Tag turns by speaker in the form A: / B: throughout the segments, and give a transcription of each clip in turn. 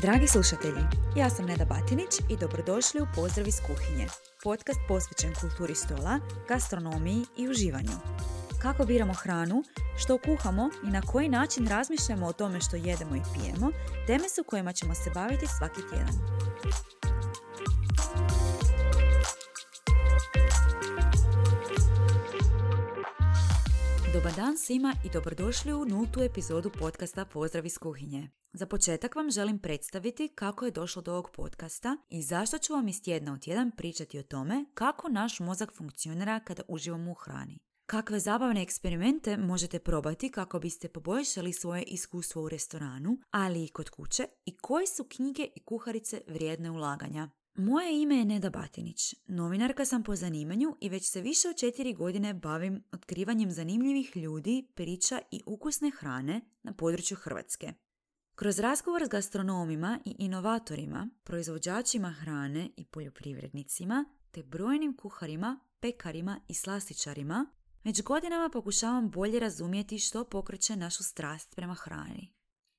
A: Dragi slušatelji, ja sam Neda Batinić i dobrodošli u Pozdrav iz kuhinje, podcast posvećen kulturi stola, gastronomiji i uživanju. Kako biramo hranu, što kuhamo i na koji način razmišljamo o tome što jedemo i pijemo, teme su kojima ćemo se baviti svaki tjedan. Dobar dan svima i dobrodošli u nultu epizodu podcasta Pozdrav iz kuhinje. Za početak vam želim predstaviti kako je došlo do ovog podcasta i zašto ću vam iz tjedna u tjedan pričati o tome kako naš mozak funkcionira kada uživamo u hrani. Kakve zabavne eksperimente možete probati kako biste poboljšali svoje iskustvo u restoranu, ali i kod kuće i koje su knjige i kuharice vrijedne ulaganja. Moje ime je Neda Batinić. Novinarka sam po zanimanju i već se više od četiri godine bavim otkrivanjem zanimljivih ljudi, priča i ukusne hrane na području Hrvatske. Kroz razgovor s gastronomima i inovatorima, proizvođačima hrane i poljoprivrednicima, te brojnim kuharima, pekarima i slastičarima, već godinama pokušavam bolje razumjeti što pokreće našu strast prema hrani.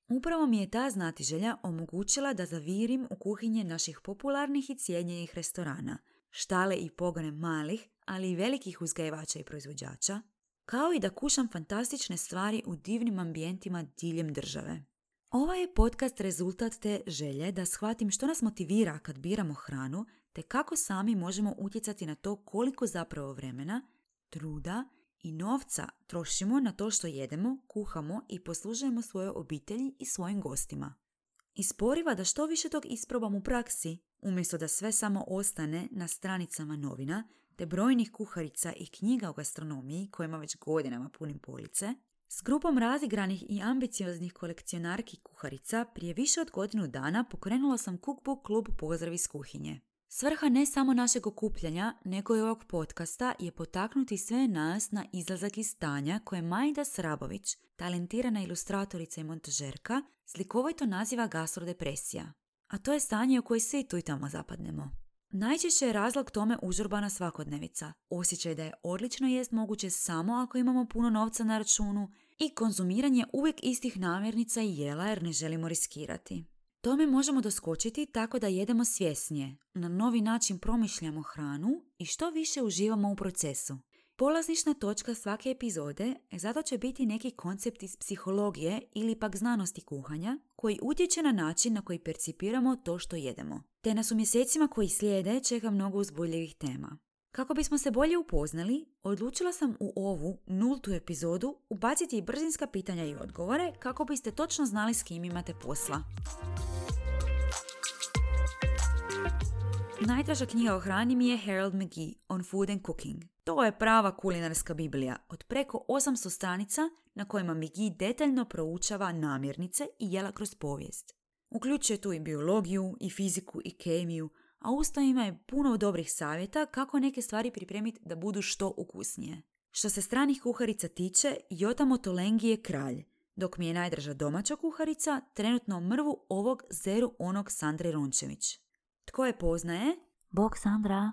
A: Upravo mi je ta znatiželja omogućila da zavirim u kuhinje naših popularnih i cijenjenih restorana, štale i pogone malih, ali i velikih uzgajivača i proizvođača, kao i da kušam fantastične stvari u divnim ambijentima diljem države. Ovaj je podcast rezultat te želje da shvatim što nas motivira kad biramo hranu, te kako sami možemo utjecati na to koliko zapravo vremena, truda i novca trošimo na to što jedemo, kuhamo i poslužujemo svojoj obitelji i svojim gostima. Isporiva da što više tog isprobam u praksi, umjesto da sve samo ostane na stranicama novina, te brojnih kuharica i knjiga o gastronomiji kojima već godinama punim police, s grupom razigranih i ambicioznih kolekcionarki kuharica prije više od godinu dana pokrenula sam Cookbook klub Pozdrav iz kuhinje. Svrha ne samo našeg okupljanja, nego i ovog podcasta je potaknuti sve nas na izlazak iz stanja koje Majda Srabović, talentirana ilustratorica i montažerka, slikovito naziva gastrodepresija. A to je stanje u koje svi tu i tamo zapadnemo. Najčešće je razlog tome užurbana svakodnevica, osjećaj da je odlično jest moguće samo ako imamo puno novca na računu i konzumiranje uvijek istih namirnica i jela jer ne želimo riskirati. Tome možemo doskočiti tako da jedemo svjesnije, na novi način promišljamo hranu i što više uživamo u procesu. Polaznična točka svake epizode zato će biti neki koncept iz psihologije ili pak znanosti kuhanja koji utječe na način na koji percipiramo to što jedemo. Te nas u mjesecima koji slijede čeka mnogo uzbudljivih tema. Kako bismo se bolje upoznali, odlučila sam u ovu nultu epizodu ubaciti brzinska pitanja i odgovore kako biste točno znali s kim imate posla. Najdraža knjiga o hrani mi je Harold McGee on Food and Cooking. To je prava kulinarska biblija od preko 800 stranica na kojima McGee detaljno proučava namirnice i jela kroz povijest. Uključuje tu i biologiju, i fiziku, i kemiju, a usto ima je puno dobrih savjeta kako neke stvari pripremiti da budu što ukusnije. Što se stranih kuharica tiče, Jota Motolengi je kralj, dok mi je najdraža domaća kuharica trenutno mrvu ovog zeru onog Sandre Rončević. Tko je poznaje?
B: Bog Sandra.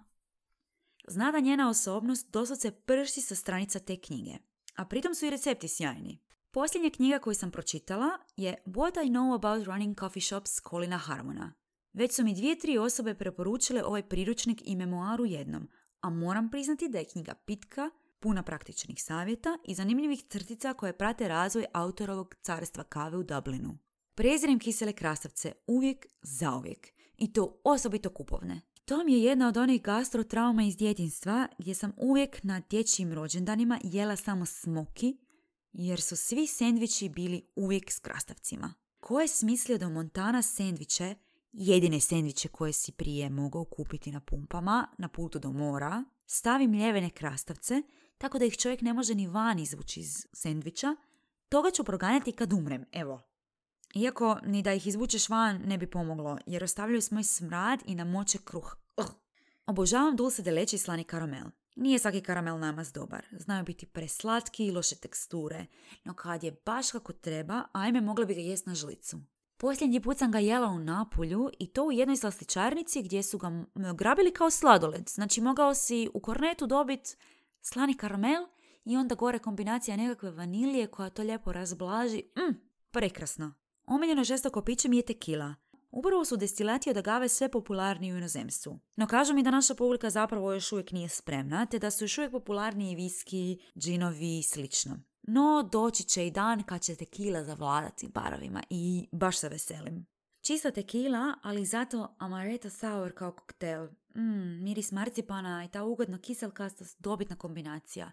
A: Zna da njena osobnost doslovce prši sa stranica te knjige, a pritom su i recepti sjajni. Posljednja knjiga koju sam pročitala je What I Know About Running Coffee Shops Colina Harmona. Već su mi dvije, tri osobe preporučile ovaj priručnik i memoaru jednom, a moram priznati da je knjiga pitka, puna praktičnih savjeta i zanimljivih crtica koje prate razvoj autorovog carstva kave u Dublinu. Prezirem kisele krastavce uvijek, zauvijek i to osobito kupovne. To mi je jedna od onih gastrotrauma iz djetinstva gdje sam uvijek na dječjim rođendanima jela samo smoki jer su svi sendviči bili uvijek s krastavcima. Ko je smislio da Montana sendviče, jedine sendviče koje si prije mogao kupiti na pumpama, na putu do mora, stavim ljevene krastavce, tako da ih čovjek ne može ni van izvući iz sendviča, toga ću proganjati kad umrem, evo, iako ni da ih izvučeš van ne bi pomoglo, jer ostavljaju smoj smrad i namoče kruh. Ugh. Obožavam dulce de leche i slani karamel. Nije svaki karamel namaz dobar. Znaju biti preslatki i loše teksture. No kad je baš kako treba, ajme mogla bi ga jest na žlicu. Posljednji put sam ga jela u Napulju i to u jednoj slastičarnici gdje su ga grabili kao sladoled. Znači mogao si u kornetu dobiti slani karamel i onda gore kombinacija nekakve vanilije koja to lijepo razblaži. Mm, prekrasno. Omiljeno žestoko piće mi je tekila. Upravo su destilati od agave sve popularniji u inozemstvu. No kažu mi da naša publika zapravo još uvijek nije spremna, te da su još uvijek popularniji viski, džinovi i slično. No, doći će i dan kad će tekila zavladati barovima i baš se veselim. Čista tekila, ali zato amaretto sour kao koktel. Mmm, miris marcipana i ta ugodna kiselkasta dobitna kombinacija.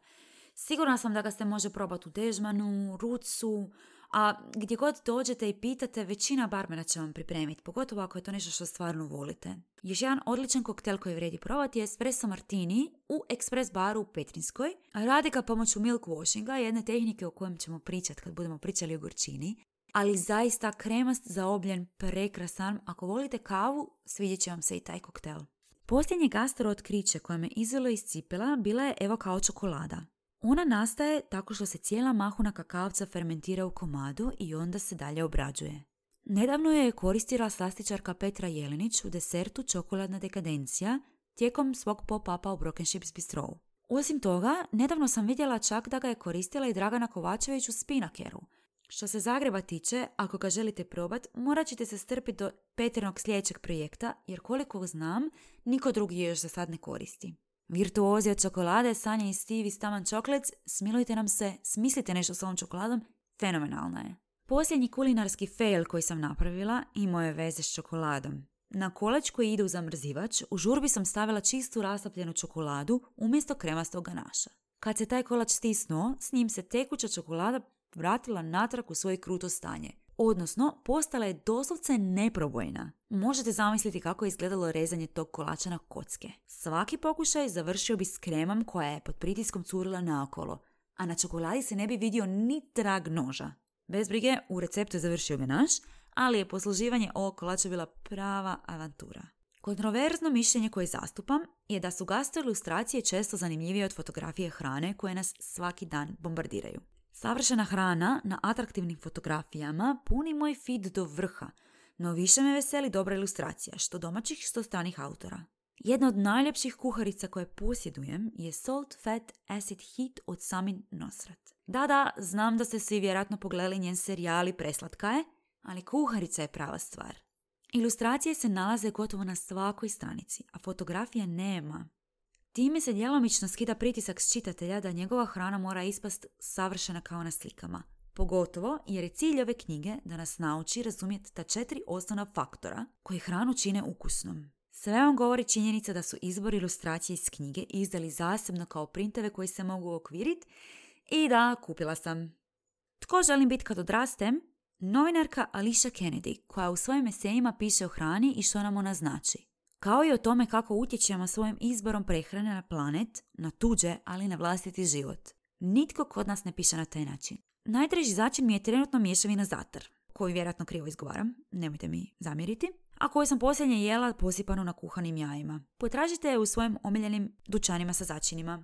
A: Sigurna sam da ga se može probati u dežmanu, rucu, a gdje god dođete i pitate, većina barmena će vam pripremiti, pogotovo ako je to nešto što stvarno volite. Još jedan odličan koktel koji vredi probati je espresso martini u ekspres baru u Petrinskoj. Radi ga pomoću milk washinga, jedne tehnike o kojem ćemo pričati kad budemo pričali o gorčini. Ali zaista kremast zaobljen, prekrasan. Ako volite kavu, svidjet će vam se i taj koktel. Posljednje gastro otkriće koje me izvelo iz cipela bila je evo kao čokolada. Ona nastaje tako što se cijela mahuna kakavca fermentira u komadu i onda se dalje obrađuje. Nedavno je koristila slastičarka Petra Jelinić u desertu Čokoladna dekadencija tijekom svog pop-upa u Broken Ships Bistro. Osim toga, nedavno sam vidjela čak da ga je koristila i Dragana Kovačević u Spinakeru. Što se Zagreba tiče, ako ga želite probati, morat ćete se strpiti do Petrinog sljedećeg projekta, jer koliko znam, niko drugi je još za sad ne koristi. Virtuozi od čokolade, Sanja i Steve iz Taman Čoklec, smilujte nam se, smislite nešto s ovom čokoladom, fenomenalna je. Posljednji kulinarski fail koji sam napravila imao je veze s čokoladom. Na kolač koji ide u zamrzivač, u žurbi sam stavila čistu rastopljenu čokoladu umjesto kremastog ganaša. Kad se taj kolač stisnuo, s njim se tekuća čokolada vratila natrag u svoje kruto stanje odnosno postala je doslovce neprobojna. Možete zamisliti kako je izgledalo rezanje tog kolača na kocke. Svaki pokušaj završio bi s kremom koja je pod pritiskom curila naokolo, a na čokoladi se ne bi vidio ni trag noža. Bez brige, u receptu je završio naš, ali je posluživanje ovog kolača bila prava avantura. Kontroverzno mišljenje koje zastupam je da su ilustracije često zanimljivije od fotografije hrane koje nas svaki dan bombardiraju. Savršena hrana na atraktivnim fotografijama puni moj feed do vrha, no više me veseli dobra ilustracija, što domaćih, što stranih autora. Jedna od najljepših kuharica koje posjedujem je Salt, Fat, Acid, Heat od Samin Nosrat. Da, da, znam da ste svi vjerojatno pogledali njen serijal i preslatka je, ali kuharica je prava stvar. Ilustracije se nalaze gotovo na svakoj stranici, a fotografija nema. Time se djelomično skida pritisak s čitatelja da njegova hrana mora ispast savršena kao na slikama. Pogotovo jer je cilj ove knjige da nas nauči razumjeti ta četiri osnovna faktora koji hranu čine ukusnom. Sve vam govori činjenica da su izbor ilustracije iz knjige izdali zasebno kao printeve koji se mogu okviriti i da kupila sam. Tko želim biti kad odrastem? Novinarka Alicia Kennedy, koja u svojim esejima piše o hrani i što nam ona znači kao i o tome kako utječemo svojim izborom prehrane na planet, na tuđe, ali na vlastiti život. Nitko kod nas ne piše na taj način. Najdraži začin mi je trenutno mješavina zatar, koju vjerojatno krivo izgovaram, nemojte mi zamjeriti, a koju sam posljednje jela posipanu na kuhanim jajima. Potražite je u svojim omiljenim dućanima sa začinima.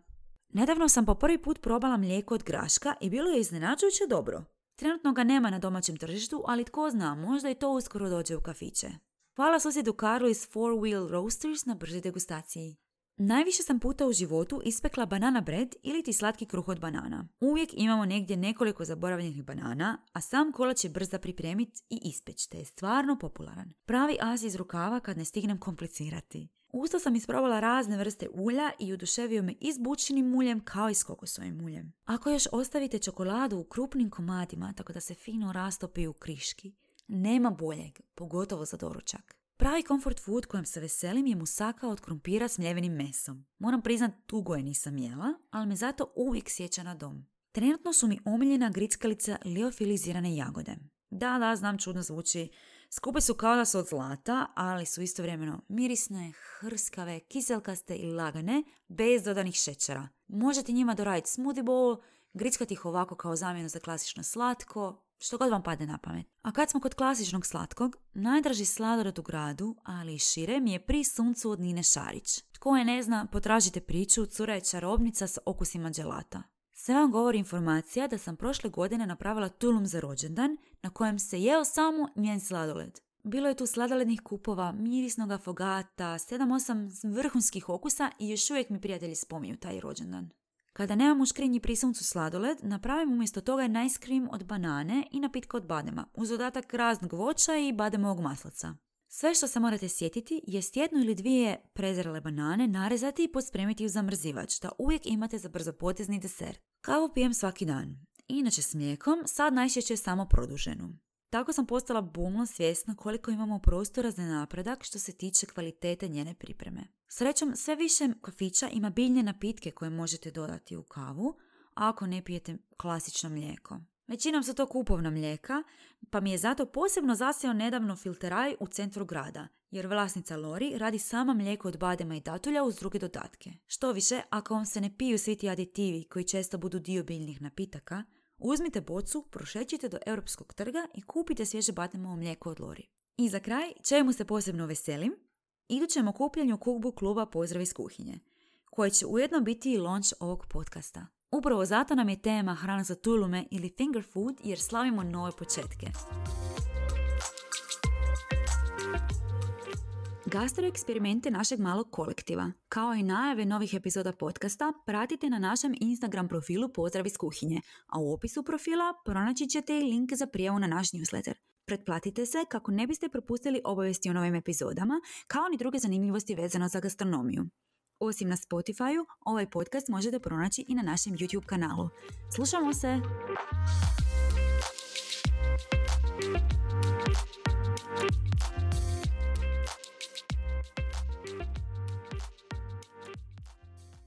A: Nedavno sam po prvi put probala mlijeko od graška i bilo je iznenađujuće dobro. Trenutno ga nema na domaćem tržištu, ali tko zna, možda i to uskoro dođe u kafiće. Hvala susjedu Karlu iz Four Wheel Roasters na bržoj degustaciji. Najviše sam puta u životu ispekla banana bread ili ti slatki kruh od banana. Uvijek imamo negdje nekoliko zaboravljenih banana, a sam kolač je brz za pripremiti i ispeć, te je stvarno popularan. Pravi as iz rukava kad ne stignem komplicirati. Usto sam isprobala razne vrste ulja i oduševio me i s bučinim muljem kao i s kokosovim muljem. Ako još ostavite čokoladu u krupnim komadima tako da se fino rastopi u kriški, nema boljeg, pogotovo za doručak. Pravi comfort food kojem se veselim je musaka od krumpira s mljevenim mesom. Moram priznat, dugo je nisam jela, ali me zato uvijek sjeća na dom. Trenutno su mi omiljena grickalica liofilizirane jagode. Da, da, znam čudno zvuči. Skupe su kao da su od zlata, ali su istovremeno mirisne, hrskave, kiselkaste i lagane, bez dodanih šećera. Možete njima doraditi smoothie bowl, grickati ih ovako kao zamjenu za klasično slatko, što god vam padne na pamet. A kad smo kod klasičnog slatkog, najdraži sladoled u gradu, ali i šire, mi je pri suncu od Nine Šarić. Tko je ne zna, potražite priču, cura je čarobnica s okusima dželata. Sve vam govori informacija da sam prošle godine napravila tulum za rođendan na kojem se jeo samo njen sladoled. Bilo je tu sladolednih kupova, mirisnog afogata, 7-8 vrhunskih okusa i još uvijek mi prijatelji spominju taj rođendan. Kada nemam u škrinji pri suncu sladoled, napravim umjesto toga nice cream od banane i napitka od badema, uz dodatak raznog voća i bademovog maslaca. Sve što se morate sjetiti je jednu ili dvije prezrele banane narezati i pospremiti u zamrzivač, da uvijek imate za brzo potezni deser. Kavu pijem svaki dan. Inače s mlijekom, sad najčešće samo produženu. Tako sam postala bumno svjesna koliko imamo prostora za napredak što se tiče kvalitete njene pripreme. Srećom, sve više kafića ima biljne napitke koje možete dodati u kavu, ako ne pijete klasično mlijeko. Većinom su to kupovna mlijeka, pa mi je zato posebno zasio nedavno filteraj u centru grada, jer vlasnica Lori radi sama mlijeko od badema i datulja uz druge dodatke. Što više, ako vam se ne piju svi ti aditivi koji često budu dio biljnih napitaka, uzmite bocu, prošećite do europskog trga i kupite svježe bademovo mlijeko od Lori. I za kraj, čemu se posebno veselim? Idućem okupljanju kubu kluba Pozdrav iz kuhinje, koje će ujedno biti i launch ovog podcasta. Upravo zato nam je tema hrana za tulume ili finger food jer slavimo nove početke. Eksperimente našeg malog kolektiva, kao i najave novih epizoda podcasta, pratite na našem Instagram profilu Pozdrav iz kuhinje, a u opisu profila pronaći ćete i link za prijavu na naš newsletter. Pretplatite se kako ne biste propustili obavijesti o novim epizodama, kao ni druge zanimljivosti vezano za gastronomiju. Osim na Spotify-u, ovaj podcast možete pronaći i na našem YouTube kanalu. Slušamo se!